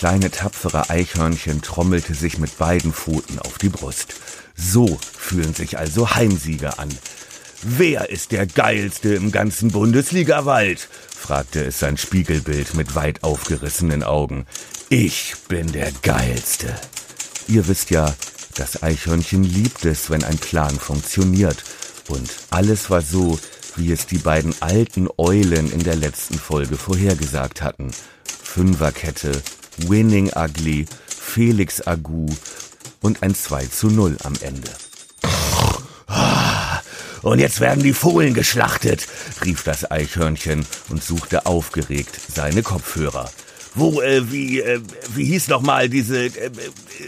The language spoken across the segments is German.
kleine tapfere Eichhörnchen trommelte sich mit beiden Pfoten auf die Brust. So fühlen sich also Heimsieger an. Wer ist der geilste im ganzen Bundesligawald? fragte es sein Spiegelbild mit weit aufgerissenen Augen. Ich bin der geilste. Ihr wisst ja, das Eichhörnchen liebt es, wenn ein Plan funktioniert. Und alles war so, wie es die beiden alten Eulen in der letzten Folge vorhergesagt hatten. Fünferkette, Winning Ugly, Felix Agu und ein 2 zu 0 am Ende. Und jetzt werden die Fohlen geschlachtet, rief das Eichhörnchen und suchte aufgeregt seine Kopfhörer. Wo, äh, wie, äh, wie hieß noch mal diese, äh,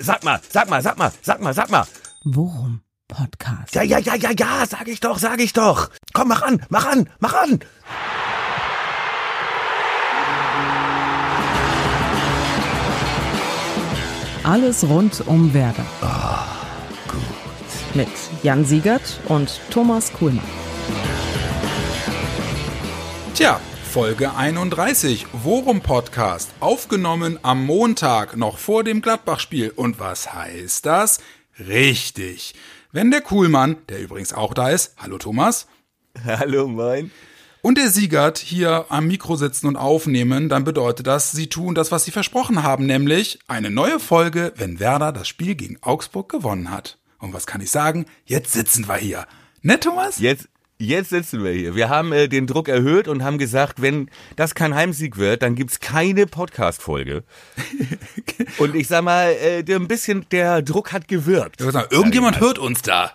sag mal, sag mal, sag mal, sag mal, sag mal. Worum? Podcast. Ja, ja, ja, ja, ja, sag ich doch, sag ich doch. Komm, mach an, mach an, mach an. Alles rund um Werder. Oh, gut. Mit Jan Siegert und Thomas Kuhlmann. Tja, Folge 31, Worum Podcast, aufgenommen am Montag, noch vor dem Gladbach-Spiel. Und was heißt das? Richtig. Wenn der Kuhlmann, der übrigens auch da ist, hallo Thomas. Hallo, moin. Und der Siegert hier am Mikro sitzen und aufnehmen, dann bedeutet das, sie tun das, was sie versprochen haben, nämlich eine neue Folge, wenn Werder das Spiel gegen Augsburg gewonnen hat. Und was kann ich sagen? Jetzt sitzen wir hier. Ne, Thomas? Jetzt, jetzt sitzen wir hier. Wir haben äh, den Druck erhöht und haben gesagt, wenn das kein Heimsieg wird, dann gibt's keine Podcast-Folge. und ich sag mal, äh, ein bisschen der Druck hat gewirkt. Sagen, irgendjemand hört uns da.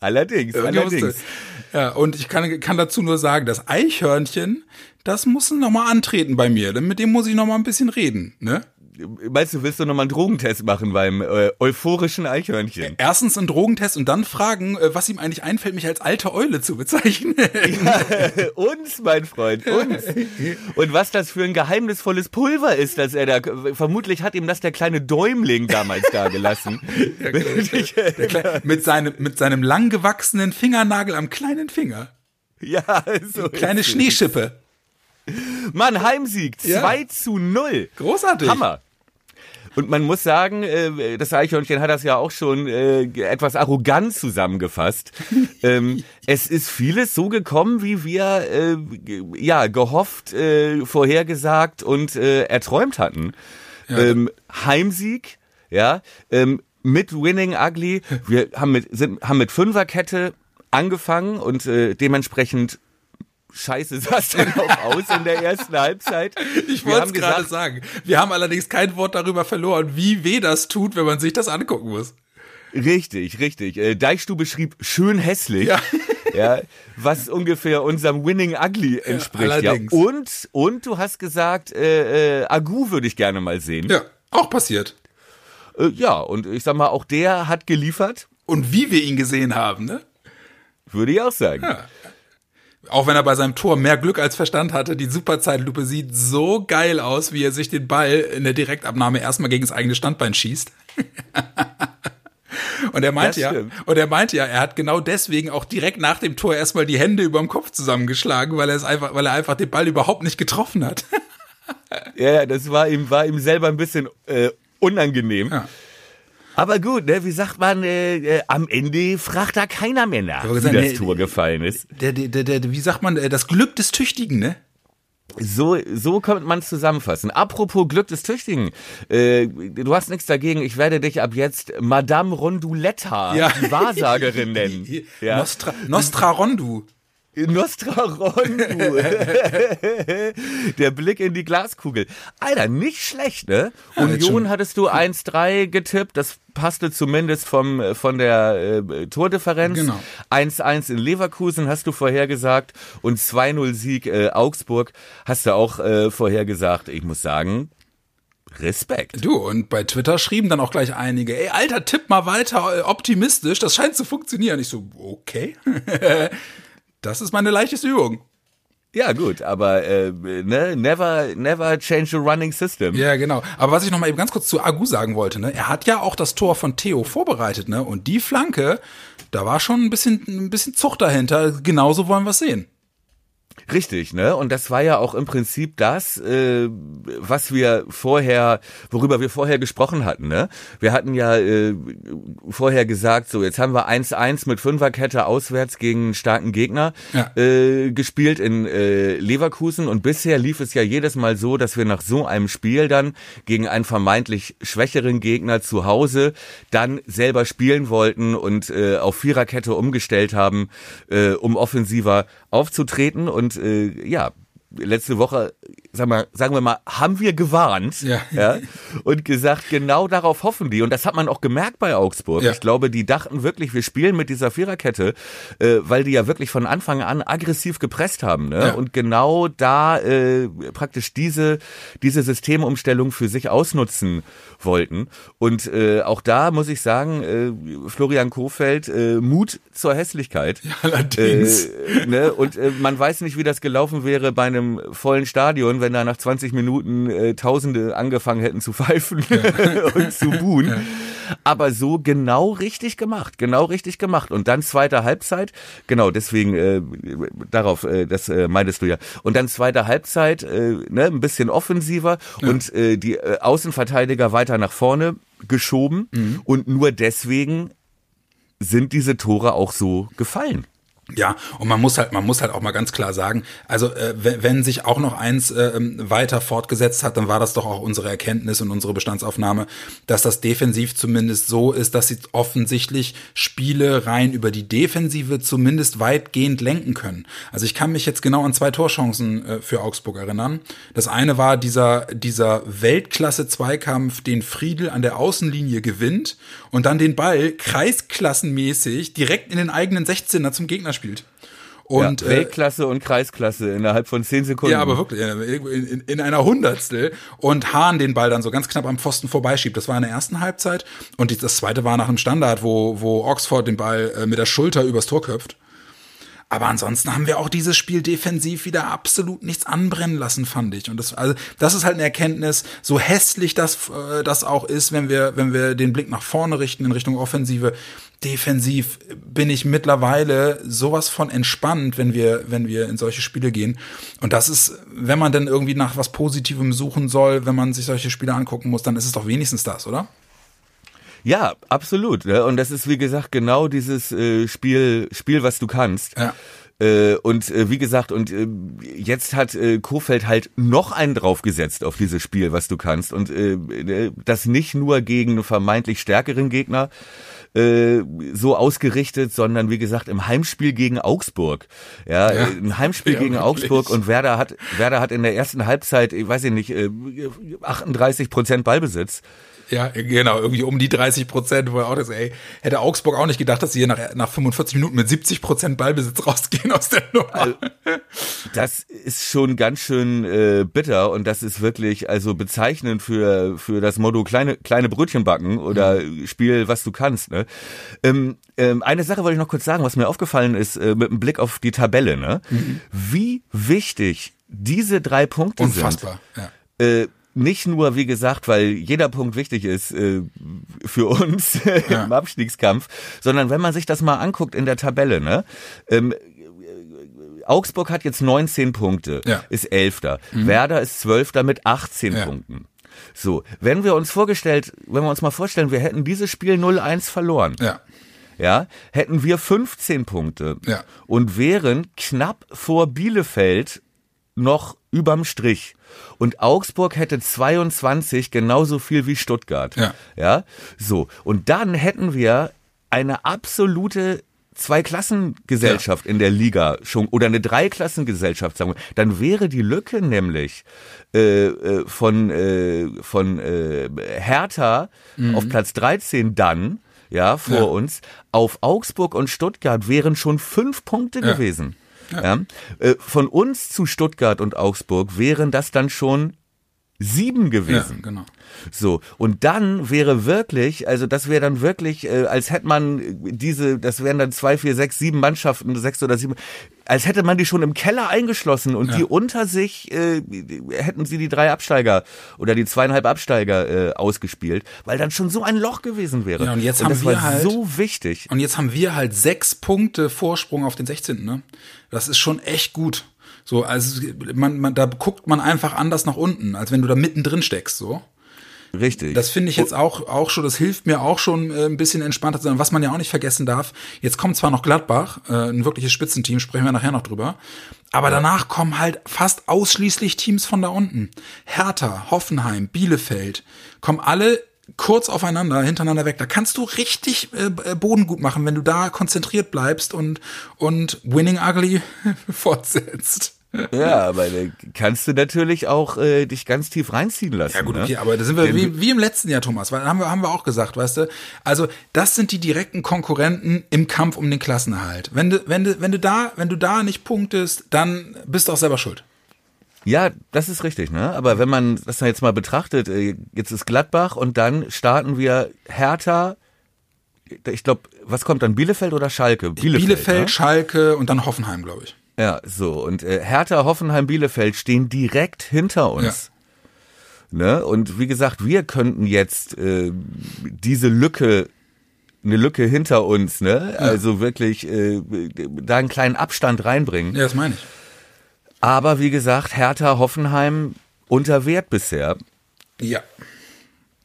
Allerdings, allerdings. Ja, und ich kann, kann dazu nur sagen, das Eichhörnchen, das muss noch mal antreten bei mir. Denn mit dem muss ich noch mal ein bisschen reden, ne? Meinst du, willst du nochmal einen Drogentest machen beim äh, euphorischen Eichhörnchen? Erstens einen Drogentest und dann fragen, äh, was ihm eigentlich einfällt, mich als alte Eule zu bezeichnen. Ja, uns, mein Freund, uns. Und was das für ein geheimnisvolles Pulver ist, das er da, vermutlich hat ihm das der kleine Däumling damals da gelassen. ja, mit, seinem, mit seinem lang gewachsenen Fingernagel am kleinen Finger. Ja, so. Kleine Schneeschippe. Mann, Heimsieg, Ja. 2 zu 0. Großartig. Hammer. Und man muss sagen, äh, das Eichhörnchen hat das ja auch schon äh, etwas arrogant zusammengefasst. ähm, es ist vieles so gekommen, wie wir äh, ja gehofft, äh, vorhergesagt und äh, erträumt hatten. Ähm, Heimsieg, ja, ähm, mit Winning Ugly. Wir haben mit sind, haben mit Fünferkette angefangen und äh, dementsprechend Scheiße sah es dann auch aus in der ersten Halbzeit. Ich wollte es gerade sagen. Wir haben allerdings kein Wort darüber verloren, wie weh das tut, wenn man sich das angucken muss. Richtig, richtig. Äh, Deichstube schrieb schön hässlich. Ja. Ja, was ungefähr unserem Winning Ugly entspricht. Ja, allerdings. Und, und du hast gesagt, äh, äh, Agu würde ich gerne mal sehen. Ja, auch passiert. Äh, ja, und ich sag mal, auch der hat geliefert, Und wie wir ihn gesehen haben, ne? würde ich auch sagen. Ja. Auch wenn er bei seinem Tor mehr Glück als Verstand hatte, die Superzeitlupe sieht so geil aus, wie er sich den Ball in der Direktabnahme erstmal gegen das eigene Standbein schießt. Und er meinte ja, und er meinte ja, er hat genau deswegen auch direkt nach dem Tor erstmal die Hände überm Kopf zusammengeschlagen, weil er es einfach, weil er einfach den Ball überhaupt nicht getroffen hat. Ja, ja, das war ihm, war ihm selber ein bisschen äh, unangenehm. Ja. Aber gut, ne, wie sagt man, äh, äh, am Ende fragt da keiner mehr nach, wie gesagt, das nee, Tor gefallen ist. Der, der, der, der, wie sagt man, äh, das Glück des Tüchtigen, ne? So, so könnte man es zusammenfassen. Apropos Glück des Tüchtigen. Äh, du hast nichts dagegen. Ich werde dich ab jetzt Madame Ronduletta, Ja. die Wahrsagerin nennen. Ja. Nostra, Nostra Rondu. Nostra Rondu. Der Blick in die Glaskugel. Alter, nicht schlecht, ne? Union hattest du 1-3 getippt. Das passte zumindest vom, von der äh, Tordifferenz. Genau. 1-1 in Leverkusen hast du vorhergesagt. Und 2-0 Sieg äh, Augsburg hast du auch äh, vorhergesagt. Ich muss sagen, Respekt. Du, und bei Twitter schrieben dann auch gleich einige, ey, Alter, tipp mal weiter äh, optimistisch, das scheint zu funktionieren. Ich so, okay. das ist meine leichteste Übung. Ja, gut, aber äh, ne, never, never change a running system. Ja, genau. Aber was ich noch mal eben ganz kurz zu Agu sagen wollte, ne, er hat ja auch das Tor von Theo vorbereitet, ne, und die Flanke, da war schon ein bisschen, ein bisschen Zucht dahinter. Genauso wollen wir es sehen. Richtig, ne? Und das war ja auch im Prinzip das, äh, was wir vorher, worüber wir vorher gesprochen hatten, ne? Wir hatten ja äh, vorher gesagt, so jetzt haben wir 1-1 mit Fünferkette auswärts gegen einen starken Gegner Ja. äh, gespielt in äh, Leverkusen und bisher lief es ja jedes Mal so, dass wir nach so einem Spiel dann gegen einen vermeintlich schwächeren Gegner zu Hause dann selber spielen wollten und äh, auf Viererkette umgestellt haben, äh, um offensiver aufzutreten und äh, ja, letzte Woche, sag mal, sagen wir mal, haben wir gewarnt Ja. Ja, und gesagt, genau darauf hoffen die. Und das hat man auch gemerkt bei Augsburg. Ja. Ich glaube, die dachten wirklich, wir spielen mit dieser Viererkette, äh, weil die ja wirklich von Anfang an aggressiv gepresst haben. Ne? Ja. Und genau da äh, praktisch diese, diese Systemumstellung für sich ausnutzen wollten. Und äh, auch da muss ich sagen, äh, Florian Kofeld, äh, Mut zur Hässlichkeit. allerdings. Äh, ne? Und äh, man weiß nicht, wie das gelaufen wäre bei einem vollen Stadion, wenn da nach 20 Minuten äh, Tausende angefangen hätten zu pfeifen und zu buhen. Aber so genau richtig gemacht, genau richtig gemacht. Und dann zweite Halbzeit, genau, deswegen äh, darauf, äh, das äh, meintest du ja. Und dann zweite Halbzeit, äh, ne, ein bisschen offensiver und äh, die äh, Außenverteidiger weiter nach vorne geschoben. Und nur deswegen sind diese Tore auch so gefallen. Ja, und man muss halt, man muss halt auch mal ganz klar sagen, also äh, wenn, sich auch noch eins äh, weiter fortgesetzt hat, dann war das doch auch unsere Erkenntnis und unsere Bestandsaufnahme, dass das defensiv zumindest so ist, dass sie offensichtlich Spiele rein über die Defensive zumindest weitgehend lenken können. Also ich kann mich jetzt genau an zwei Torchancen äh, für Augsburg erinnern. Das eine war dieser, dieser Weltklasse-Zweikampf, den Friedel an der Außenlinie gewinnt und dann den Ball kreisklassenmäßig direkt in den eigenen 16er zum Gegner spielt. Und ja, äh, Weltklasse und Kreisklasse innerhalb von zehn Sekunden. ja, aber wirklich, in, in, in einer Hundertstel. Und Hahn den Ball dann so ganz knapp am Pfosten vorbeischiebt. Das war in der ersten Halbzeit. Und das zweite war nach einem Standard, wo, wo Oxford den Ball äh, mit der Schulter übers Tor köpft. Aber ansonsten haben wir auch dieses Spiel defensiv wieder absolut nichts anbrennen lassen, fand ich. Und das, also, das ist halt eine Erkenntnis, so hässlich das, äh, das auch ist, wenn wir, wenn wir den Blick nach vorne richten in Richtung Offensive. Defensiv bin ich mittlerweile sowas von entspannt, wenn wir, wenn wir in solche Spiele gehen. Und das ist, wenn man dann irgendwie nach was Positivem suchen soll, wenn man sich solche Spiele angucken muss, dann ist es doch wenigstens das, oder? Ja, absolut. Ne? Und das ist, wie gesagt, genau dieses äh, Spiel, Spiel, was du kannst. Ja. Äh, und äh, wie gesagt, und äh, jetzt hat äh, Kofeld halt noch einen draufgesetzt auf dieses Spiel, was du kannst. Und äh, äh, das nicht nur gegen einen vermeintlich stärkeren Gegner äh, so ausgerichtet, sondern wie gesagt im Heimspiel gegen Augsburg. Ja, Ja. äh, ein Heimspiel Ja, gegen wirklich. Augsburg und Werder hat Werder hat in der ersten Halbzeit, ich weiß ich nicht, äh, 38 Prozent Ballbesitz. Ja, genau, irgendwie um die 30 Prozent, wo er auch das, ey, hätte Augsburg auch nicht gedacht, dass sie hier nach, nach 45 Minuten mit 70 Prozent Ballbesitz rausgehen aus der Nummer. Das ist schon ganz schön äh, bitter und das ist wirklich also bezeichnend für für das Motto kleine kleine Brötchen backen oder Spiel was du kannst. Ne? Ähm, ähm, eine Sache wollte ich noch kurz sagen, was mir aufgefallen ist äh, mit einem Blick auf die Tabelle. Ne? Wie wichtig diese drei Punkte Unfassbar, ja. sind. Äh, nicht nur, wie gesagt, weil jeder Punkt wichtig ist äh, für uns Ja. im Abstiegskampf, sondern wenn man sich das mal anguckt in der Tabelle, ne? Ähm, Augsburg hat jetzt 19 Punkte, Ja. ist Elfter. Werder ist Zwölfter mit 18 Ja. Punkten. So, wenn wir uns vorgestellt, wenn wir uns mal vorstellen, wir hätten dieses Spiel 0-1 verloren, Ja, ja, hätten wir 15 Punkte Ja. und wären knapp vor Bielefeld noch überm Strich. Und Augsburg hätte 22, genauso viel wie Stuttgart. Ja. Ja, so. Und dann hätten wir eine absolute Zweiklassengesellschaft in der Liga schon oder eine Dreiklassengesellschaft sagen wir. Dann wäre die Lücke nämlich äh, äh, von äh, von äh, Hertha auf Platz 13 dann ja vor Ja. uns auf Augsburg und Stuttgart wären schon fünf Punkte Ja. gewesen. Ja. Äh, von uns zu Stuttgart und Augsburg wären das dann schon sieben ja, gewesen. genau. So, und dann wäre wirklich, also das wäre dann wirklich, äh, als hätte man diese, das wären dann zwei, vier, sechs, sieben Mannschaften, sechs oder sieben, als hätte man die schon im Keller eingeschlossen und Ja. die unter sich äh, hätten sie die drei Absteiger oder die zweieinhalb Absteiger äh, ausgespielt, weil dann schon so ein Loch gewesen wäre. Ja, und jetzt haben das wir war halt- so wichtig. Und jetzt haben wir halt sechs Punkte Vorsprung auf den 16. Ne? Das ist schon echt gut. So, also man, man, da guckt man einfach anders nach unten, als wenn du da mittendrin steckst, so. Richtig. Das finde ich jetzt auch, auch schon, das hilft mir auch schon äh, ein bisschen entspannter zu sein. Was man ja auch nicht vergessen darf, jetzt kommt zwar noch Gladbach, äh, ein wirkliches Spitzenteam, sprechen wir nachher noch drüber, aber danach kommen halt fast ausschließlich Teams von da unten. Hertha, Hoffenheim, Bielefeld, kommen alle kurz aufeinander, hintereinander weg. Da kannst du richtig äh, Boden gut machen, wenn du da konzentriert bleibst und, und Winning Ugly fortsetzt. Ja, aber da kannst du natürlich auch äh, dich ganz tief reinziehen lassen. Ja gut, ne? okay, aber da sind wir wie, wie im letzten Jahr, Thomas, weil haben wir, haben wir auch gesagt, weißt du, also das sind die direkten Konkurrenten im Kampf um den Klassenerhalt. Wenn du, wenn du, wenn du da, wenn du da nicht punktest, dann bist du auch selber schuld. Ja, das ist richtig, ne? Aber wenn man das jetzt mal betrachtet, äh, jetzt ist Gladbach und dann starten wir Hertha, ich glaube, was kommt dann, Bielefeld oder Schalke? Bielefeld, Bielefeld ne? Schalke und dann Hoffenheim, glaube ich. Ja, so. Und äh, Hertha, Hoffenheim, Bielefeld stehen direkt hinter uns. Ja. Ne? Und wie gesagt, wir könnten jetzt äh, diese Lücke eine Lücke hinter uns, ne? Ja. Also wirklich äh, da einen kleinen Abstand reinbringen. Ja, das meine ich. Aber wie gesagt, Hertha, Hoffenheim unter Wert bisher. Ja.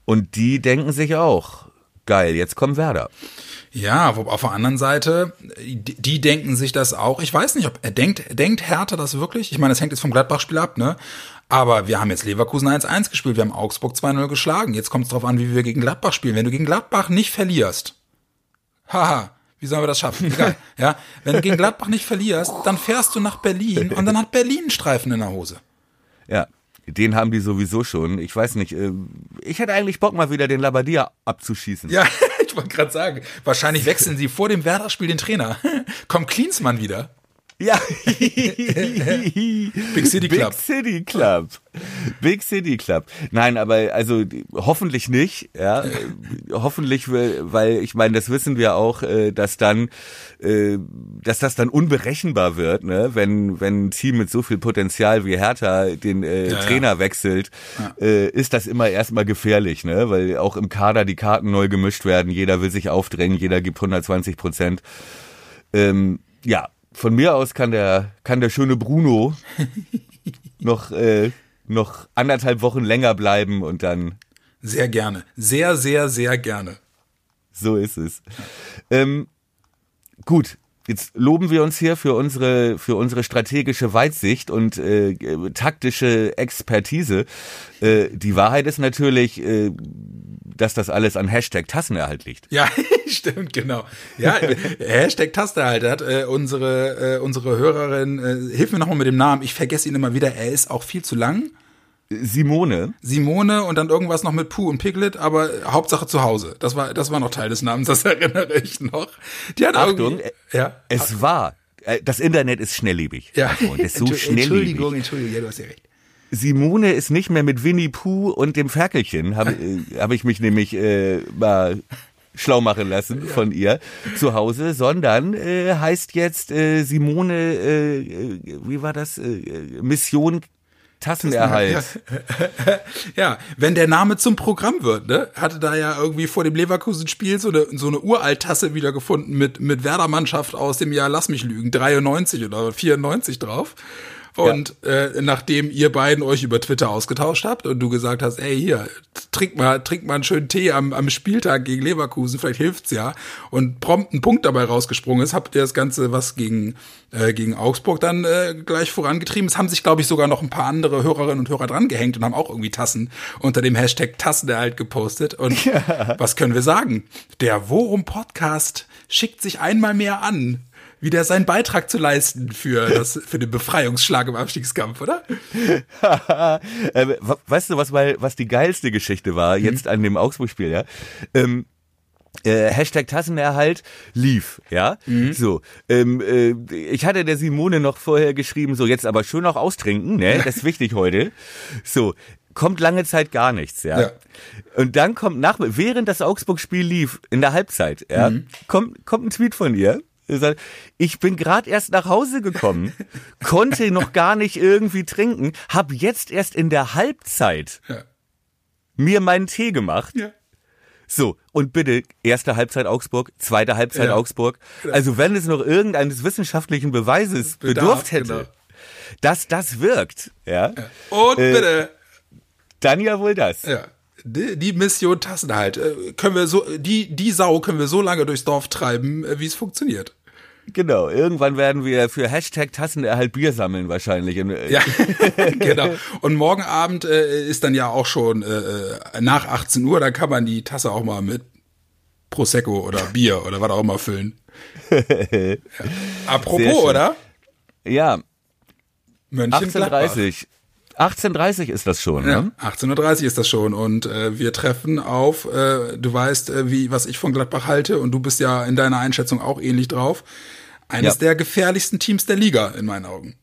Und die denken sich auch, geil, jetzt kommt Werder. Ja, auf der anderen Seite, die denken sich das auch. Ich weiß nicht, ob er denkt, denkt Hertha das wirklich? Ich meine, das hängt jetzt vom Gladbach-Spiel ab, ne? Aber wir haben jetzt Leverkusen 1-1 gespielt, wir haben Augsburg 2-0 geschlagen. Jetzt kommt es drauf an, wie wir gegen Gladbach spielen. Wenn du gegen Gladbach nicht verlierst, haha, wie sollen wir das schaffen? Egal. Ja, wenn du gegen Gladbach nicht verlierst, dann fährst du nach Berlin und dann hat Berlin einen Streifen in der Hose. Ja, den haben die sowieso schon. Ich weiß nicht, äh, ich hätte eigentlich Bock mal wieder den Labadia abzuschießen. Ja, ich wollte gerade sagen, wahrscheinlich wechseln sie vor dem Werder-Spiel den Trainer. Kommt Klinsmann wieder. Ja. Big City Club. Big City Club. Big City Club. Nein, aber also hoffentlich nicht, ja. hoffentlich, weil ich meine, das wissen wir auch, äh, dass dann, äh, dass das dann unberechenbar wird, ne, wenn wenn ein Team mit so viel Potenzial wie Hertha den äh, ja, Trainer ja. wechselt, ja. äh, ist das immer erstmal gefährlich, ne, weil auch im Kader die Karten neu gemischt werden, jeder will sich aufdrängen, jeder gibt 120 Prozent. Ähm, ja, von mir aus kann der, kann der schöne Bruno noch, äh, noch anderthalb Wochen länger bleiben und dann. Sehr gerne. Sehr, sehr, sehr gerne. So ist es. Ähm, gut, Jetzt loben wir uns hier für unsere für unsere strategische Weitsicht und äh, taktische Expertise. Äh, die Wahrheit ist natürlich, äh, dass das alles an Hashtag Tassenerhalt liegt. Ja, stimmt, genau. Ja, Hashtag Tassenerhalt hat äh, unsere äh, unsere Hörerin. Äh, hilf mir nochmal mit dem Namen. Ich vergesse ihn immer wieder. Er ist auch viel zu lang. Simone. Simone und dann irgendwas noch mit Puh und Piglet, aber Hauptsache zu Hause. Das war, das war noch Teil des Namens, das erinnere ich noch. Die hat Achtung, ja. es war, äh, das Internet ist schnelllebig. Ja. Und ist so schnelllebig. Entschuldigung, Entschuldigung, ja, du hast ja recht. Simone ist nicht mehr mit Winnie Pooh und dem Ferkelchen, habe äh, hab ich mich nämlich äh, mal schlau machen lassen von ihr zu Hause, sondern äh, heißt jetzt äh, Simone, äh, äh wie war das, äh, Mission Tassenerhalt. Ja, wenn der Name zum Programm wird, ne? Hatte da ja irgendwie vor dem Leverkusen-Spiel so eine, so eine Uralt-Tasse wiedergefunden mit, mit Werder-Mannschaft aus dem Jahr, lass mich lügen, 93 oder 94 drauf. Und ja. äh, nachdem ihr beiden euch über Twitter ausgetauscht habt und du gesagt hast, ey, hier, trink mal, trink mal einen schönen Tee am, am Spieltag gegen Leverkusen, vielleicht hilft's ja, und prompt ein Punkt dabei rausgesprungen ist, habt ihr das Ganze, was gegen, äh, gegen Augsburg dann äh, gleich vorangetrieben. Es haben sich, glaube ich, sogar noch ein paar andere Hörerinnen und Hörer dran gehängt und haben auch irgendwie Tassen unter dem Hashtag Tassenerhalt gepostet. Und ja. was können wir sagen? Der Worum Podcast schickt sich einmal mehr an wieder seinen Beitrag zu leisten für, das, für den Befreiungsschlag im Abstiegskampf, oder? äh, weißt du, was, mal, was die geilste Geschichte war, mhm. jetzt an dem Augsburg-Spiel, ja? Ähm, äh, Hashtag Tassenerhalt lief, ja. Mhm. So, ähm, äh, ich hatte der Simone noch vorher geschrieben, so jetzt aber schön auch austrinken, ne? Das ist wichtig heute. So, kommt lange Zeit gar nichts, ja. ja. Und dann kommt nach, während das Augsburg-Spiel lief, in der Halbzeit, ja, mhm. kommt, kommt ein Tweet von ihr ich bin gerade erst nach Hause gekommen, konnte noch gar nicht irgendwie trinken, hab jetzt erst in der Halbzeit ja. mir meinen Tee gemacht. Ja. So, und bitte, erste Halbzeit Augsburg, zweite Halbzeit ja. Augsburg. Also wenn es noch irgendeines wissenschaftlichen Beweises Bedarf, bedurft hätte, genau. dass das wirkt, ja. Und äh, bitte. Dann ja wohl das. Ja. Die, die Mission Tassenhalt. Äh, können wir so, die, die Sau können wir so lange durchs Dorf treiben, äh, wie es funktioniert. Genau, irgendwann werden wir für Hashtag Tassenerhalt Bier sammeln wahrscheinlich. Ja, genau. Und morgen Abend äh, ist dann ja auch schon äh, nach 18 Uhr, da kann man die Tasse auch mal mit Prosecco oder Bier oder was auch immer füllen. ja. Apropos, oder? Ja. Mönchengladbach. 1830. 18.30 ist das schon, Ja, ne? 18.30 Uhr ist das schon und äh, wir treffen auf, äh, du weißt, äh, wie was ich von Gladbach halte und du bist ja in deiner Einschätzung auch ähnlich drauf. Eines Ja. der gefährlichsten Teams der Liga in meinen Augen.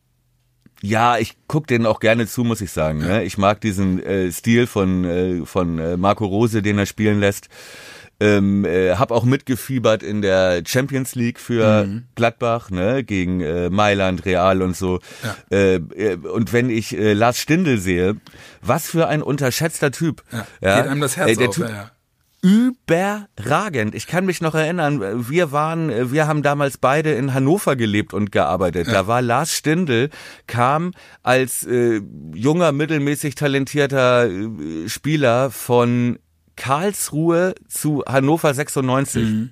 Ja, ich guck denen auch gerne zu, muss ich sagen. Ne? Ich mag diesen äh, Stil von, äh, von äh, Marco Rose, den er spielen lässt. Ähm, äh, hab auch mitgefiebert in der Champions League für Mhm. Gladbach, ne, gegen äh, Mailand, Real und so. Ja. Äh, äh, und wenn ich äh, Lars Stindl sehe, was für ein unterschätzter Typ. Ja, geht einem das Herz Ey, der auf. Typ, Ja, ja. überragend. Ich kann mich noch erinnern, wir waren, wir haben damals beide in Hannover gelebt und gearbeitet. Da war Lars Stindl, kam als äh, junger, mittelmäßig talentierter äh, Spieler von Karlsruhe zu Hannover 96.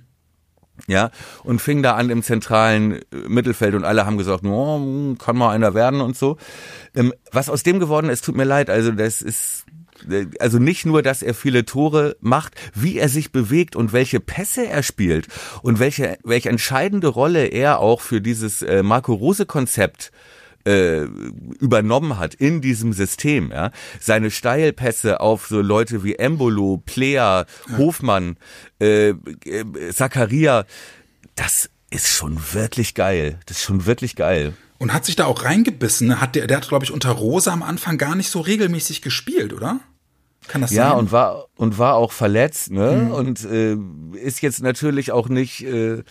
Ja, und fing da an im zentralen äh, Mittelfeld und alle haben gesagt, oh, kann mal einer werden und so. Ähm, was aus dem geworden ist, tut mir leid. Also das ist, äh, also nicht nur, dass er viele Tore macht, wie er sich bewegt und welche Pässe er spielt und welche, welche entscheidende Rolle er auch für dieses äh, Marco Rose Konzept äh, übernommen hat in diesem System, ja, seine Steilpässe auf so Leute wie Embolo, Player, Hofmann, äh, äh, Zakaria, das ist schon wirklich geil. Das ist schon wirklich geil. Und hat sich da auch reingebissen. ne? Hat der, der hat, glaube ich, unter Rosa am Anfang gar nicht so regelmäßig gespielt, oder? Kann das Ja, sein? und war und war auch verletzt, ne? Und äh, ist jetzt natürlich auch nicht, äh,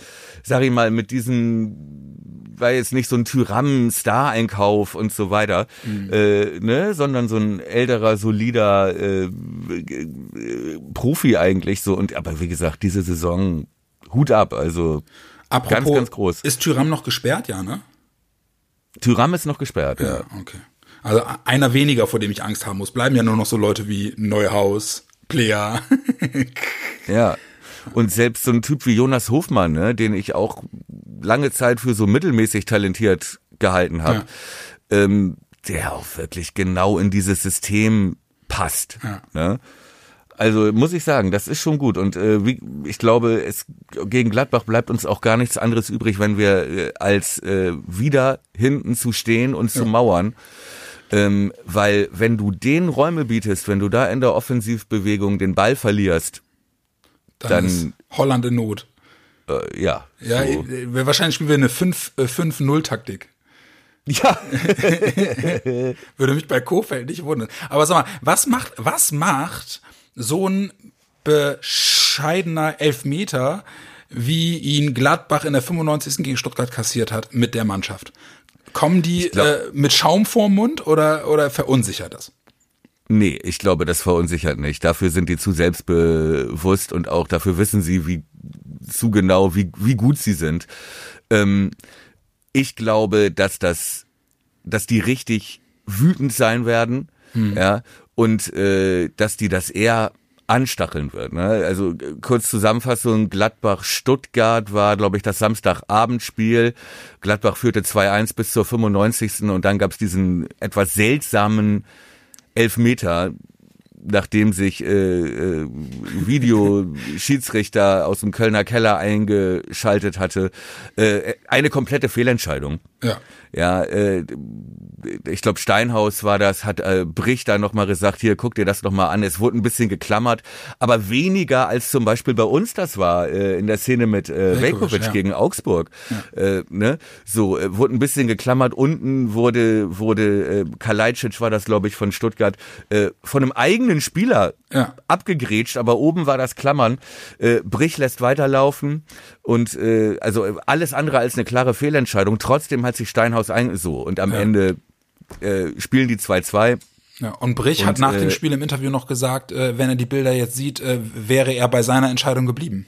sag ich mal, mit diesen war jetzt nicht so ein Tyram-Star-Einkauf und so weiter, äh, ne, sondern so ein älterer, solider äh, äh, Profi eigentlich so. Und aber wie gesagt, diese Saison Hut ab, also Apropos, ganz, ganz groß. Ist Tyram noch gesperrt, ja, ne? Tyram ist noch gesperrt, ja. Ja, okay. Also einer weniger, vor dem ich Angst haben muss. Bleiben ja nur noch so Leute wie Neuhaus, Player. Ja. Und selbst so ein Typ wie Jonas Hofmann, ne, den ich auch lange Zeit für so mittelmäßig talentiert gehalten habe, ähm, der auch wirklich genau in dieses System passt. Ja. Ne? Also muss ich sagen, das ist schon gut. Und äh, wie, ich glaube, es gegen Gladbach bleibt uns auch gar nichts anderes übrig, wenn wir äh, als äh, wieder hinten zu stehen und zu mauern. Ähm, weil wenn du den Räume bietest, wenn du da in der Offensivbewegung den Ball verlierst, Dann, Dann- ist Holland in Not. äh, ja. Ja, so. äh, wahrscheinlich spielen wir eine 5 äh, 5-0-Taktik. ja. Würde mich bei Kofeld nicht wundern. Aber sag mal, was macht, was macht so ein bescheidener Elfmeter, wie ihn Gladbach in der 95. gegen Stuttgart kassiert hat, mit der Mannschaft? Kommen die glaub- äh, mit Schaum vorm Mund oder, oder verunsichert das? Nee, ich glaube, das verunsichert nicht. Dafür sind die zu selbstbewusst und auch dafür wissen sie, wie zu genau, wie, wie gut sie sind. Ähm, ich glaube, dass das, dass die richtig wütend sein werden, ja, und äh, dass die das eher anstacheln wird. Ne? Also äh, kurz Zusammenfassung, Gladbach-Stuttgart war, glaube ich, das Samstagabendspiel. Gladbach führte 2-1 bis zur 95. und dann gab es diesen etwas seltsamen Elfmeter, nachdem sich äh, äh, Videoschiedsrichter aus dem Kölner Keller eingeschaltet hatte, äh, eine komplette Fehlentscheidung. Ja. Ja, äh, ich glaube Steinhaus war das, hat äh, Brich da nochmal gesagt, hier guck dir das nochmal an. Es wurde ein bisschen geklammert, aber weniger als zum Beispiel bei uns das war äh, in der Szene mit äh, Velkovic, ja. gegen Augsburg. Äh, ne? So äh, wurde ein bisschen geklammert. Unten wurde wurde äh, Kalajdzic war das glaube ich von Stuttgart äh, von einem eigenen Spieler Ja. abgegrätscht, aber oben war das Klammern. Äh, Brich lässt weiterlaufen und äh, also alles andere als eine klare Fehlentscheidung. Trotzdem hat sich Steinhaus ein so und am Ja. Ende äh, spielen die 2-2. Ja, und Brich hat Und, nach dem äh, Spiel im Interview noch gesagt, äh, wenn er die Bilder jetzt sieht, äh, wäre er bei seiner Entscheidung geblieben.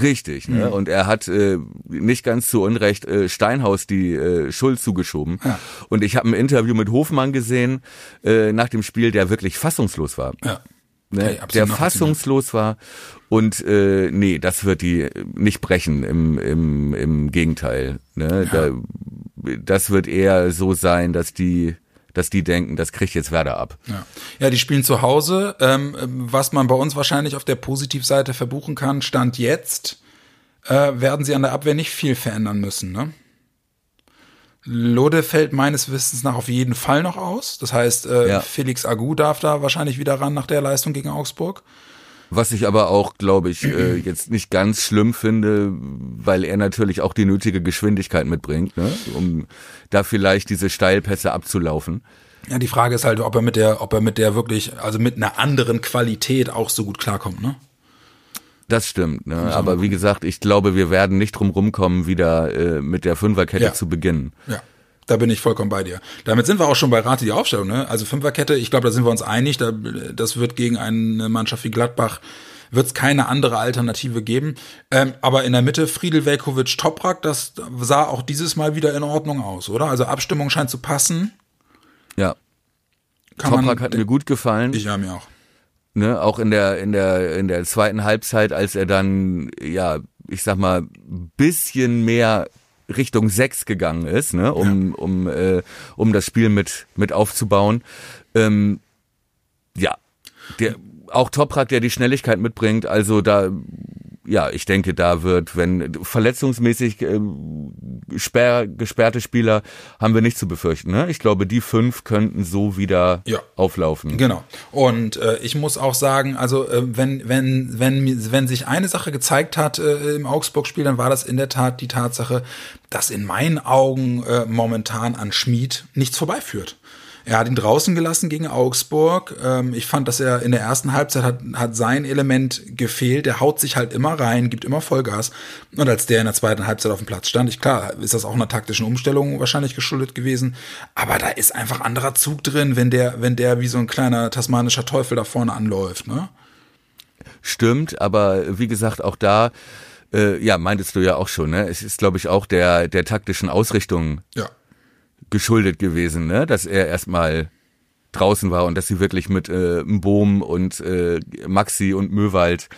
Richtig, ne? Mhm. Und er hat äh, nicht ganz zu Unrecht äh, Steinhaus die äh, Schuld zugeschoben. Ja. Und ich habe ein Interview mit Hofmann gesehen äh, nach dem Spiel, der wirklich fassungslos war. Ja. Ne? Der fassungslos war. Und äh, nee, das wird die nicht brechen, im, im, im Gegenteil. Ne? Ja. Da, das wird eher so sein, dass die dass die denken, das kriegt jetzt Werder ab. Ja, ja die spielen zu Hause. Ähm, was man bei uns wahrscheinlich auf der Positivseite verbuchen kann, stand jetzt, äh, werden sie an der Abwehr nicht viel verändern müssen. Ne? Lode fällt meines Wissens nach auf jeden Fall noch aus. Das heißt, äh, ja. Felix Agu darf da wahrscheinlich wieder ran nach der Leistung gegen Augsburg. Was ich aber auch, glaube ich, äh, jetzt nicht ganz schlimm finde, weil er natürlich auch die nötige Geschwindigkeit mitbringt, ne? um da vielleicht diese Steilpässe abzulaufen. Ja, die Frage ist halt, ob er mit der, ob er mit der wirklich, also mit einer anderen Qualität auch so gut klarkommt, ne? Das stimmt, ne? aber wie gesagt, ich glaube, wir werden nicht drum rumkommen, wieder äh, mit der Fünferkette ja. zu beginnen. Ja. Da bin ich vollkommen bei dir. Damit sind wir auch schon bei Rate die Aufstellung. Ne? Also Fünferkette, ich glaube, da sind wir uns einig. Da, das wird gegen eine Mannschaft wie Gladbach wird es keine andere Alternative geben. Ähm, aber in der Mitte Friedel, Velkovic, Toprak, das sah auch dieses Mal wieder in Ordnung aus, oder? Also Abstimmung scheint zu passen. Ja. Kann Toprak hat mir gut gefallen. Ich ja mir auch. Ne, auch in der in der in der zweiten Halbzeit, als er dann ja, ich sag mal, bisschen mehr Richtung 6 gegangen ist, ne, um, ja. um, äh, um das Spiel mit, mit aufzubauen. Ähm, ja, der, auch Toprak, der die Schnelligkeit mitbringt, also da ja, ich denke, da wird, wenn verletzungsmäßig äh, sperr, gesperrte Spieler haben wir nicht zu befürchten. Ne? Ich glaube, die fünf könnten so wieder ja. auflaufen. Genau. Und äh, ich muss auch sagen, also äh, wenn wenn wenn wenn sich eine Sache gezeigt hat äh, im Augsburg-Spiel, dann war das in der Tat die Tatsache, dass in meinen Augen äh, momentan an Schmied nichts vorbeiführt. Er hat ihn draußen gelassen gegen Augsburg. Ähm, ich fand, dass er in der ersten Halbzeit hat, hat sein Element gefehlt. Er haut sich halt immer rein, gibt immer Vollgas. Und als der in der zweiten Halbzeit auf dem Platz stand, ich klar, ist das auch einer taktischen Umstellung wahrscheinlich geschuldet gewesen. Aber da ist einfach anderer Zug drin, wenn der, wenn der wie so ein kleiner tasmanischer Teufel da vorne anläuft, ne? Stimmt, aber wie gesagt, auch da, äh, ja, meintest du ja auch schon, ne? Es ist, glaube ich, auch der, der taktischen Ausrichtung ja geschuldet gewesen, ne? dass er erstmal draußen war und dass sie wirklich mit äh, Bohm und äh, Maxi und Möwald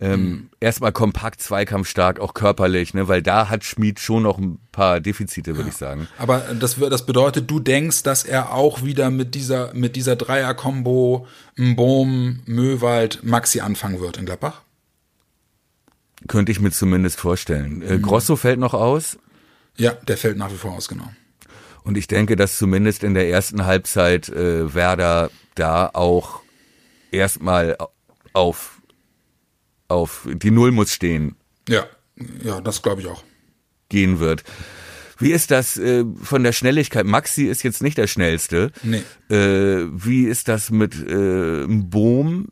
ähm, mhm. erstmal kompakt, zweikampfstark, auch körperlich, ne, weil da hat Schmid schon noch ein paar Defizite, würde ja. ich sagen. Aber das, das bedeutet, du denkst, dass er auch wieder mit dieser, mit dieser Dreier-Kombo Bohm, Möwald, Maxi anfangen wird in Gladbach? Könnte ich mir zumindest vorstellen. Äh, mhm. Grosso fällt noch aus. Ja, der fällt nach wie vor aus, genau. Und ich denke, dass zumindest in der ersten Halbzeit äh, Werder da auch erstmal auf, auf die Null muss stehen. Ja, ja, das glaube ich auch. Gehen wird. Wie ist das äh, von der Schnelligkeit? Maxi ist jetzt nicht der schnellste. Nee. Äh, wie ist das mit äh, Bohm?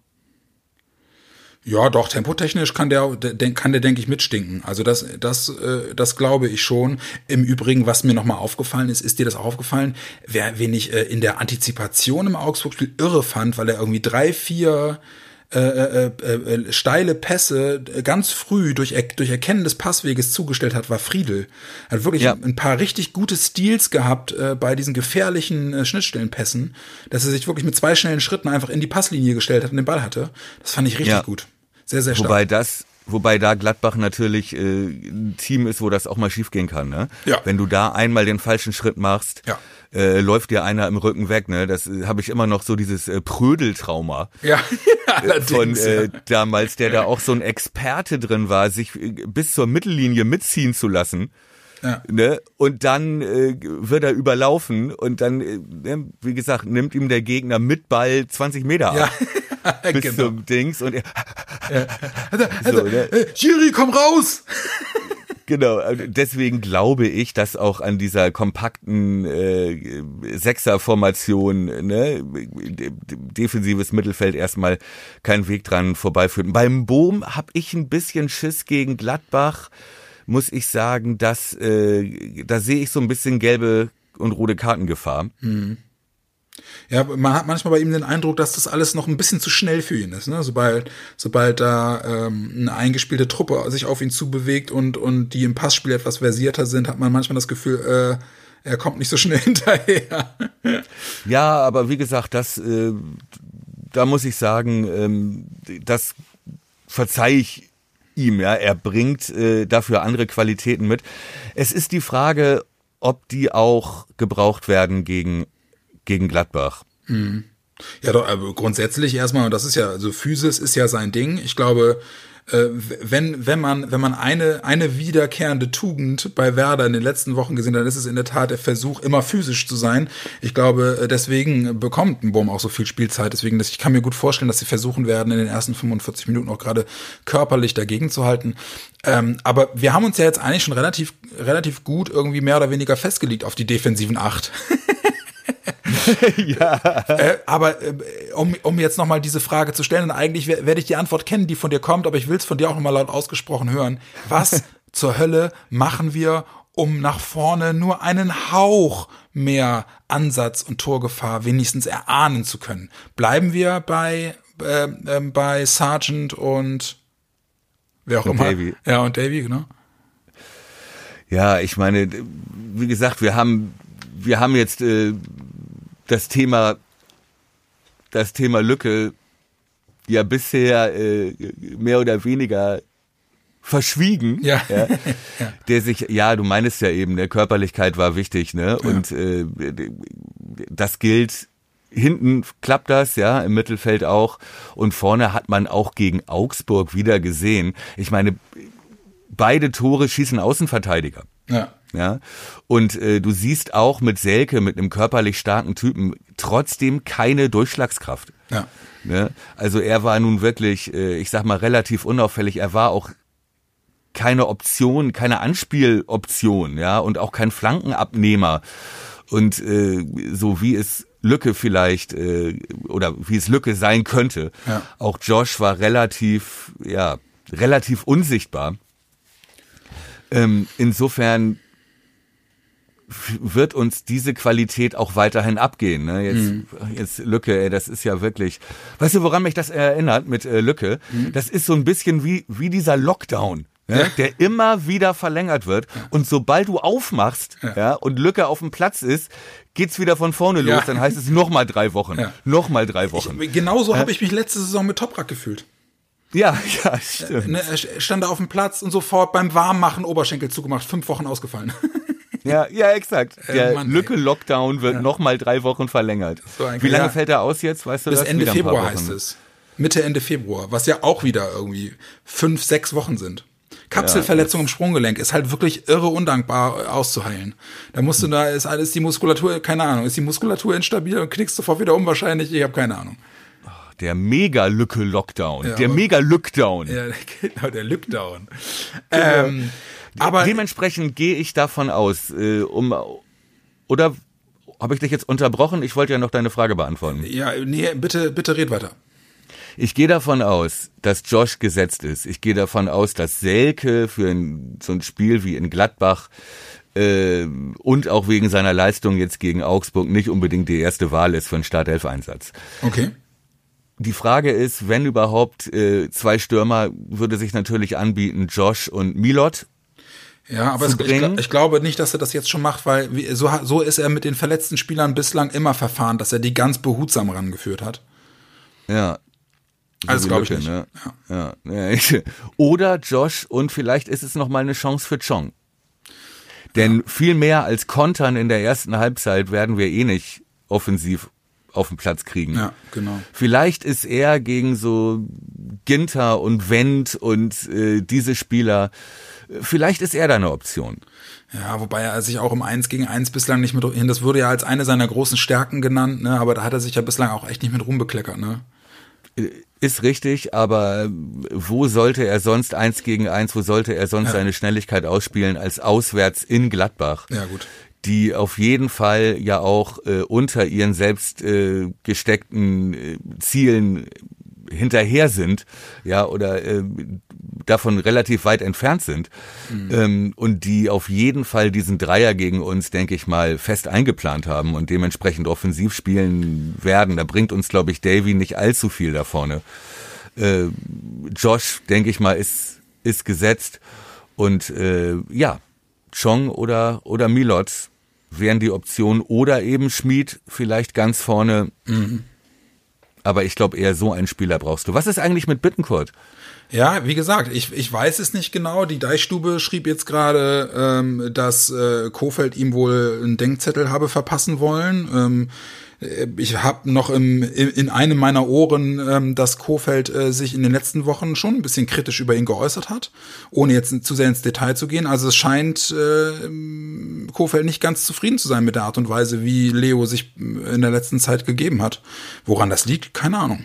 Ja, doch, tempotechnisch kann der, kann der, denke ich, mitstinken. Also das, das, äh, das glaube ich schon. Im Übrigen, was mir nochmal aufgefallen ist, ist dir das auch aufgefallen, wer, wen ich äh, in der Antizipation im Augsburg-Spiel irre fand, weil er irgendwie drei, vier äh, äh, äh, äh steile Pässe ganz früh durch, durch Erkennen des Passweges zugestellt hat, war Friedel. Er hat wirklich ja. ein paar richtig gute Stils gehabt äh, bei diesen gefährlichen äh, Schnittstellenpässen, dass er sich wirklich mit zwei schnellen Schritten einfach in die Passlinie gestellt hat und den Ball hatte. Das fand ich richtig ja. gut. Sehr, sehr stark. Wobei das, wobei da Gladbach natürlich äh, ein Team ist, wo das auch mal schiefgehen kann. Ne? Ja. Wenn du da einmal den falschen Schritt machst, ja. äh, läuft dir einer im Rücken weg. Ne? Das äh, habe ich immer noch so dieses äh, Prödeltrauma. Ja, äh, von äh, damals, der da auch so ein Experte drin war, sich äh, bis zur Mittellinie mitziehen zu lassen. Ja. Ne? Und dann äh, wird er überlaufen und dann, äh, ne, wie gesagt, nimmt ihm der Gegner mit Ball 20 Meter ab. Ja. bis genau. zum Dings und er ja. so, ne? Schiri, komm raus! Genau, äh, deswegen glaube ich, dass auch an dieser kompakten äh, Sechser-Formation ne, defensives Mittelfeld erstmal kein Weg dran vorbeiführt. Beim Boom habe ich ein bisschen Schiss gegen Gladbach, muss ich sagen, dass äh, da sehe ich so ein bisschen gelbe und rote Kartengefahr. Mhm. Ja, man hat manchmal bei ihm den Eindruck, dass das alles noch ein bisschen zu schnell für ihn ist. Ne? Sobald, sobald da ähm, eine eingespielte Truppe sich auf ihn zubewegt und, und die im Passspiel etwas versierter sind, hat man manchmal das Gefühl, äh, er kommt nicht so schnell hinterher. ja, aber wie gesagt, das, äh, da muss ich sagen, ähm, das verzeihe ich ihm. Ja, er bringt äh, dafür andere Qualitäten mit. Es ist die Frage, ob die auch gebraucht werden gegen gegen Gladbach. Mhm. Ja, doch, aber grundsätzlich erstmal, das ist ja, also Physis ist ja sein Ding. Ich glaube, äh, wenn, wenn man, wenn man eine, eine wiederkehrende Tugend bei Werder in den letzten Wochen gesehen hat, dann ist es in der Tat der Versuch, immer physisch zu sein. Ich glaube, äh, deswegen bekommt ein Bohm auch so viel Spielzeit. Deswegen, ich kann mir gut vorstellen, dass sie versuchen werden, in den ersten 45 Minuten auch gerade körperlich dagegen zu halten. Ähm, aber wir haben uns ja jetzt eigentlich schon relativ, relativ gut irgendwie mehr oder weniger festgelegt auf die defensiven Acht. ja. Äh, aber äh, um, um jetzt nochmal diese Frage zu stellen, und eigentlich werde ich die Antwort kennen, die von dir kommt, aber ich will es von dir auch nochmal laut ausgesprochen hören. Was zur Hölle machen wir, um nach vorne nur einen Hauch mehr Ansatz und Torgefahr wenigstens erahnen zu können? Bleiben wir bei, äh, bei Sargent und wer auch und immer. Davy. Ja, und Davy, genau. Ja, ich meine, wie gesagt, wir haben wir haben jetzt äh, das Thema, das Thema Lücke ja bisher äh, mehr oder weniger verschwiegen, ja. ja, der sich, ja, du meinst ja eben, der Körperlichkeit war wichtig, ne? Ja. Und äh, das gilt. Hinten klappt das, ja, im Mittelfeld auch. Und vorne hat man auch gegen Augsburg wieder gesehen. Ich meine, beide Tore schießen Außenverteidiger. Ja. Ja. Und äh, du siehst auch mit Selke, mit einem körperlich starken Typen, trotzdem keine Durchschlagskraft. Ja. Ne? Also er war nun wirklich, äh, ich sag mal, relativ unauffällig. Er war auch keine Option, keine Anspieloption, ja, und auch kein Flankenabnehmer. Und äh, so wie es Lücke vielleicht äh, oder wie es Lücke sein könnte. Ja. Auch Josh war relativ, ja, relativ unsichtbar. Ähm, insofern wird uns diese Qualität auch weiterhin abgehen. Ne? Jetzt, mhm. jetzt Lücke, ey, das ist ja wirklich. Weißt du, woran mich das erinnert mit äh, Lücke? Mhm. Das ist so ein bisschen wie, wie dieser Lockdown. Ne? Ja. der immer wieder verlängert wird. Ja. Und sobald du aufmachst ja. ja. und Lücke auf dem Platz ist, geht's wieder von vorne los. Dann heißt es nochmal drei Wochen. Ja. Nochmal drei Wochen. Ich, genauso äh? habe ich mich letzte Saison mit Toprak gefühlt. Ja, ja, stimmt. Ne, er stand da auf dem Platz und sofort beim Warmmachen Oberschenkel zugemacht, fünf Wochen ausgefallen. Ja, ja, exakt. Äh, Der Lücke-Lockdown wird ja. nochmal drei Wochen verlängert. So Wie lange ja. fällt er aus jetzt? Weißt du Bis das? Ende Februar heißt es. Mitte, Ende Februar, was ja auch wieder irgendwie fünf, sechs Wochen sind. Kapselverletzung ja, im Sprunggelenk ist halt wirklich irre undankbar auszuheilen. Da musst du da, ist alles die Muskulatur, keine Ahnung, ist die Muskulatur instabil und knickst sofort wieder um wahrscheinlich, ich habe keine Ahnung. Der Mega-Lücke-Lockdown. Ja, der Mega-Lückdown. Ja, genau, der Lückdown. Genau. Ähm, aber dementsprechend gehe ich davon aus, äh, um oder habe ich dich jetzt unterbrochen? Ich wollte ja noch deine Frage beantworten. Ja, nee, bitte, bitte red weiter. Ich gehe davon aus, dass Josh gesetzt ist. Ich gehe davon aus, dass Selke für ein, so ein Spiel wie in Gladbach äh, und auch wegen seiner Leistung jetzt gegen Augsburg nicht unbedingt die erste Wahl ist für einen Startelf-Einsatz. Okay. Die Frage ist, wenn überhaupt äh, zwei Stürmer, würde sich natürlich anbieten, Josh und Milot. Ja, aber es, ich, ich, glaube nicht, dass er das jetzt schon macht, weil so, so ist er mit den verletzten Spielern bislang immer verfahren, dass er die ganz behutsam rangeführt hat. Ja. So also glaube ich nicht. Ne? Ja. Ja. ja. Oder Josh und vielleicht ist es noch mal eine Chance für Chong. Denn ja. viel mehr als Kontern in der ersten Halbzeit werden wir eh nicht offensiv auf den Platz kriegen. Ja, genau. Vielleicht ist er gegen so Ginter und Wendt und äh, diese Spieler, vielleicht ist er da eine Option. Ja, wobei er sich auch im 1 gegen 1 bislang nicht mit hin, das wurde ja als eine seiner großen Stärken genannt, ne, aber da hat er sich ja bislang auch echt nicht mit rumbekleckert, ne? Äh, ist richtig, aber wo sollte er sonst eins gegen eins, wo sollte er sonst ja. seine Schnelligkeit ausspielen als auswärts in Gladbach? Ja, gut die auf jeden Fall ja auch äh, unter ihren selbst äh, gesteckten äh, Zielen hinterher sind, ja, oder äh, davon relativ weit entfernt sind mhm. ähm, und die auf jeden Fall diesen Dreier gegen uns, denke ich mal, fest eingeplant haben und dementsprechend offensiv spielen werden. Da bringt uns, glaube ich, Davy nicht allzu viel da vorne. Äh, Josh, denke ich mal, ist, ist gesetzt. Und äh, ja, Chong oder, oder Milot wären die Optionen oder eben Schmied vielleicht ganz vorne. Mhm. Aber ich glaube, eher so einen Spieler brauchst du. Was ist eigentlich mit Bittencourt? Ja, wie gesagt, ich, ich weiß es nicht genau. Die Deichstube schrieb jetzt gerade, ähm, dass äh, Kofeld ihm wohl einen Denkzettel habe verpassen wollen. Ähm, äh, ich habe noch im, in einem meiner Ohren, ähm, dass Kofeld äh, sich in den letzten Wochen schon ein bisschen kritisch über ihn geäußert hat, ohne jetzt zu sehr ins Detail zu gehen. Also es scheint äh, Kofeld nicht ganz zufrieden zu sein mit der Art und Weise, wie Leo sich in der letzten Zeit gegeben hat. Woran das liegt, keine Ahnung.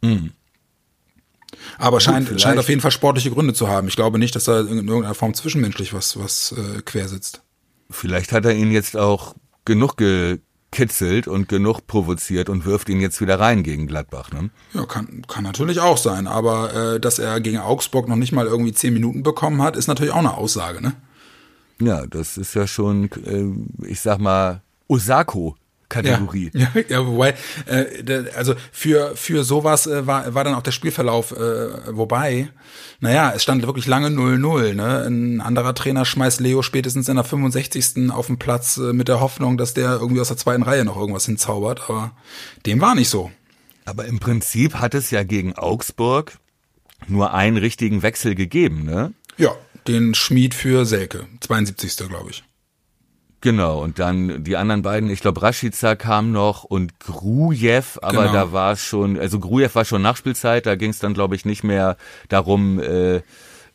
Mhm. Aber scheint, Gut, scheint auf jeden Fall sportliche Gründe zu haben. Ich glaube nicht, dass er in irgendeiner Form zwischenmenschlich was, was äh, quer sitzt. Vielleicht hat er ihn jetzt auch genug ge kitzelt und genug provoziert und wirft ihn jetzt wieder rein gegen Gladbach. Ne? Ja, kann, kann natürlich auch sein. Aber äh, dass er gegen Augsburg noch nicht mal irgendwie zehn Minuten bekommen hat, ist natürlich auch eine Aussage, ne? Ja, das ist ja schon, äh, ich sag mal, Osako Kategorie. Ja, ja, ja wobei, äh, also für, für sowas äh, war, war dann auch der Spielverlauf, äh, wobei, naja, es stand wirklich lange 0-0. Ne? Ein anderer Trainer schmeißt Leo spätestens in der 65. auf den Platz äh, mit der Hoffnung, dass der irgendwie aus der zweiten Reihe noch irgendwas hinzaubert, aber dem war nicht so. Aber im Prinzip hat es ja gegen Augsburg nur einen richtigen Wechsel gegeben, ne? Ja, den Schmied für Selke, 72. glaube ich. Genau, und dann die anderen beiden, ich glaube Rashica kam noch und Grujew, aber genau. da war es schon, also Grujew war schon Nachspielzeit, da ging es dann glaube ich nicht mehr darum, äh,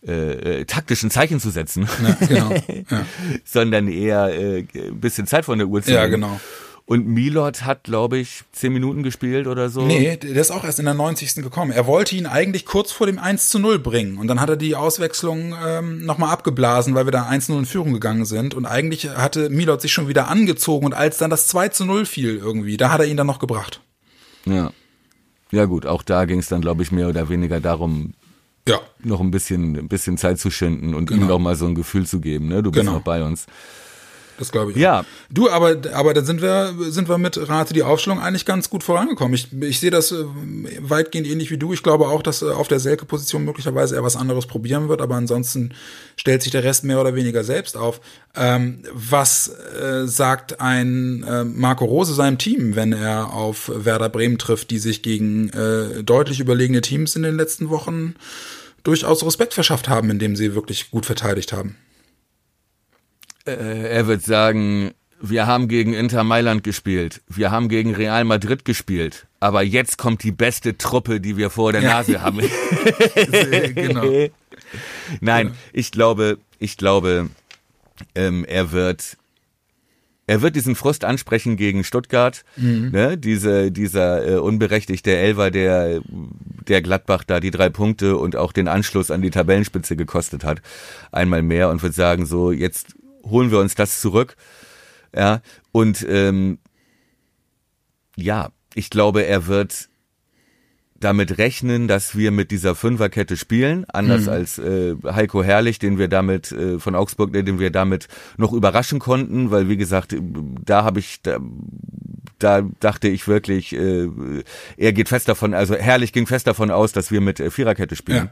äh, taktischen Zeichen zu setzen, ja, genau. ja. sondern eher äh, ein bisschen Zeit von der Uhr zu Ja, genau. Und Milot hat, glaube ich, zehn Minuten gespielt oder so. Nee, der ist auch erst in der 90. gekommen. Er wollte ihn eigentlich kurz vor dem 1 zu 0 bringen. Und dann hat er die Auswechslung ähm, nochmal abgeblasen, weil wir da 1 0 in Führung gegangen sind. Und eigentlich hatte Milot sich schon wieder angezogen. Und als dann das 2 zu 0 fiel irgendwie, da hat er ihn dann noch gebracht. Ja. Ja gut, auch da ging es dann, glaube ich, mehr oder weniger darum, ja. noch ein bisschen, ein bisschen Zeit zu schinden und genau. ihm noch mal so ein Gefühl zu geben. Ne? Du bist genau. noch bei uns. Das glaube ich. Ja. Auch. Du, aber, aber dann sind wir, sind wir mit Rate die Aufstellung eigentlich ganz gut vorangekommen. Ich, ich sehe das äh, weitgehend ähnlich wie du. Ich glaube auch, dass äh, auf der Selke-Position möglicherweise er was anderes probieren wird, aber ansonsten stellt sich der Rest mehr oder weniger selbst auf. Ähm, was äh, sagt ein äh, Marco Rose seinem Team, wenn er auf Werder Bremen trifft, die sich gegen äh, deutlich überlegene Teams in den letzten Wochen durchaus Respekt verschafft haben, indem sie wirklich gut verteidigt haben? Äh, er wird sagen, wir haben gegen Inter Mailand gespielt, wir haben gegen Real Madrid gespielt, aber jetzt kommt die beste Truppe, die wir vor der Nase ja. haben. genau. Nein, ja. ich glaube, ich glaube, ähm, er wird er wird diesen Frust ansprechen gegen Stuttgart, mhm. ne? Diese, dieser äh, unberechtigte Elver, der, der Gladbach da die drei Punkte und auch den Anschluss an die Tabellenspitze gekostet hat, einmal mehr und wird sagen, so jetzt holen wir uns das zurück. Ja, und ähm, ja, ich glaube, er wird damit rechnen, dass wir mit dieser Fünferkette spielen, anders mhm. als äh, Heiko Herrlich, den wir damit äh, von Augsburg, den wir damit noch überraschen konnten, weil wie gesagt, da habe ich da, da dachte ich wirklich, äh, er geht fest davon, also Herrlich ging fest davon aus, dass wir mit äh, Viererkette spielen.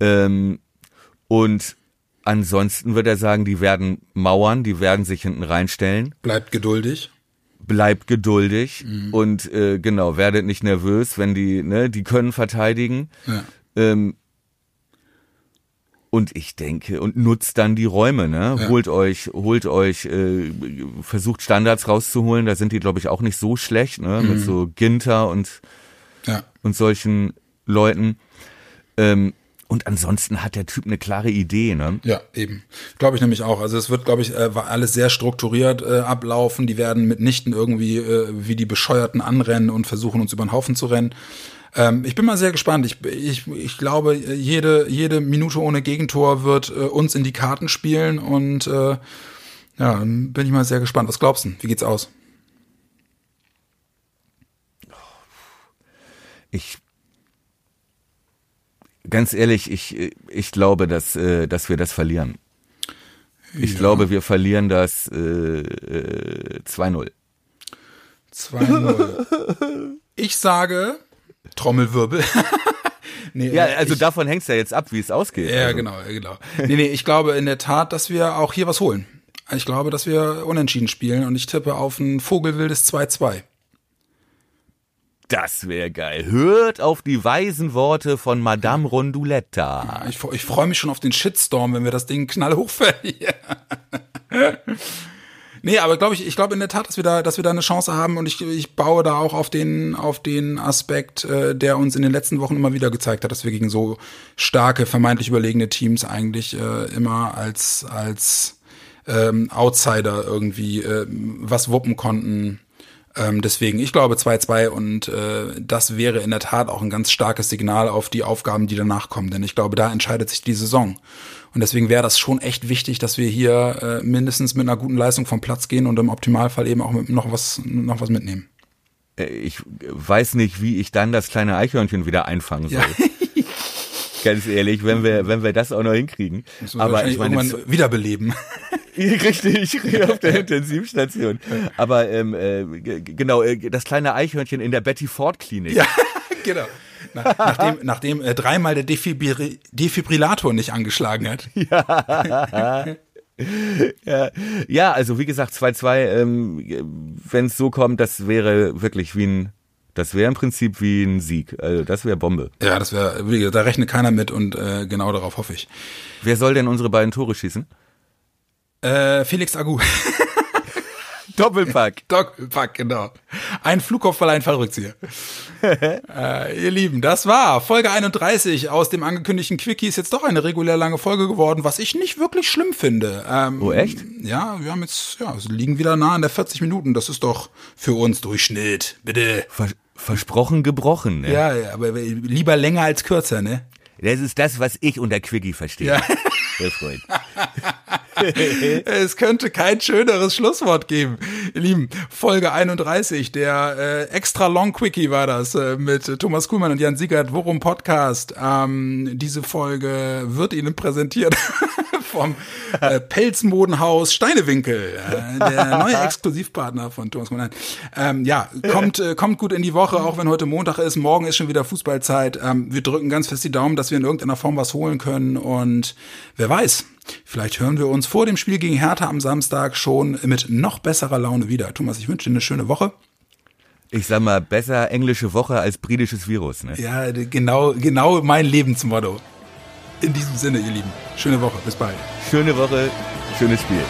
Ja. Ähm, und Ansonsten wird er sagen, die werden mauern, die werden sich hinten reinstellen. Bleibt geduldig. Bleibt geduldig mhm. und äh, genau, werdet nicht nervös, wenn die, ne, die können verteidigen. Ja. Ähm, und ich denke, und nutzt dann die Räume, ne? Ja. Holt euch, holt euch, äh, versucht Standards rauszuholen, da sind die, glaube ich, auch nicht so schlecht, ne? Mhm. Mit so Ginter und, ja. und solchen Leuten. Ähm, und ansonsten hat der Typ eine klare Idee, ne? Ja, eben. Glaube ich nämlich auch. Also es wird, glaube ich, äh, alles sehr strukturiert äh, ablaufen. Die werden mitnichten irgendwie äh, wie die Bescheuerten anrennen und versuchen, uns über den Haufen zu rennen. Ähm, ich bin mal sehr gespannt. Ich, ich, ich glaube, jede, jede Minute ohne Gegentor wird äh, uns in die Karten spielen und äh, ja, bin ich mal sehr gespannt. Was glaubst du? Wie geht's aus? Ich Ganz ehrlich, ich, ich glaube, dass, äh, dass wir das verlieren. Ich ja. glaube, wir verlieren das äh, äh, 2-0. 2-0. Ich sage Trommelwirbel. nee, ja, äh, also ich, davon hängt es ja jetzt ab, wie es ausgeht. Ja, also. genau, genau. Nee, nee, ich glaube in der Tat, dass wir auch hier was holen. Ich glaube, dass wir unentschieden spielen und ich tippe auf ein vogelwildes 2-2. Das wäre geil. Hört auf die weisen Worte von Madame Ronduletta. Ja, ich, ich freue mich schon auf den Shitstorm, wenn wir das Ding knallhoch verlieren. nee, aber glaube ich, ich glaube in der Tat, dass wir da, dass wir da eine Chance haben und ich, ich baue da auch auf den, auf den Aspekt, äh, der uns in den letzten Wochen immer wieder gezeigt hat, dass wir gegen so starke, vermeintlich überlegene Teams eigentlich äh, immer als, als ähm, Outsider irgendwie äh, was wuppen konnten ähm, deswegen, ich glaube 2-2 und äh, das wäre in der Tat auch ein ganz starkes Signal auf die Aufgaben, die danach kommen. Denn ich glaube, da entscheidet sich die Saison. Und deswegen wäre das schon echt wichtig, dass wir hier äh, mindestens mit einer guten Leistung vom Platz gehen und im Optimalfall eben auch mit noch was, noch was mitnehmen. Äh, ich weiß nicht, wie ich dann das kleine Eichhörnchen wieder einfangen soll. Ja. Ganz ehrlich, wenn wir, wenn wir das auch noch hinkriegen. Aber ich meine, irgendwann wiederbeleben. Richtig, auf der Intensivstation. Aber ähm, äh, genau, äh, das kleine Eichhörnchen in der Betty Ford Klinik. Ja, genau. Nach, nachdem nachdem äh, dreimal der Defibri Defibrillator nicht angeschlagen hat. Ja. ja, ja, also wie gesagt, 2-2, ähm, wenn es so kommt, das wäre wirklich wie ein, das wäre im Prinzip wie ein Sieg. Also das wäre Bombe. Ja, das wäre, da rechnet keiner mit und äh, genau darauf hoffe ich. Wer soll denn unsere beiden Tore schießen? Äh, Felix Agu. Doppelpack. Doppelpack, genau. Ein Flugkopfball, ein Fallrückzieher. äh, ihr Lieben, das war Folge 31 aus dem angekündigten Quickie. Ist jetzt doch eine regulär lange Folge geworden, was ich nicht wirklich schlimm finde. Ähm, oh, echt? Ja, wir haben jetzt, ja, liegen wieder nah an der 40 Minuten. Das ist doch für uns Durchschnitt. Bitte. Vers versprochen gebrochen, ne? Ja, ja, aber lieber länger als kürzer, ne? Das ist das, was ich unter Quickie verstehe. Ja. Freund. es könnte kein schöneres Schlusswort geben. Ihr Lieben, Folge 31, der äh, extra long Quickie war das äh, mit Thomas Kuhlmann und Jan Siegert, Worum Podcast. Ähm, diese Folge wird Ihnen präsentiert vom äh, Pelzmodenhaus Steinewinkel, äh, der neue Exklusivpartner von Thomas Kuhlmann. Ähm, ja, kommt, äh, kommt gut in die Woche, auch wenn heute Montag ist. Morgen ist schon wieder Fußballzeit. Ähm, wir drücken ganz fest die Daumen, dass wir in irgendeiner Form was holen können und wer weiß, Vielleicht hören wir uns vor dem Spiel gegen Hertha am Samstag schon mit noch besserer Laune wieder. Thomas, ich wünsche dir eine schöne Woche. Ich sag mal, besser englische Woche als britisches Virus, ne? Ja, genau, genau mein Lebensmotto. In diesem Sinne, ihr Lieben. Schöne Woche. Bis bald. Schöne Woche. Schönes Spiel.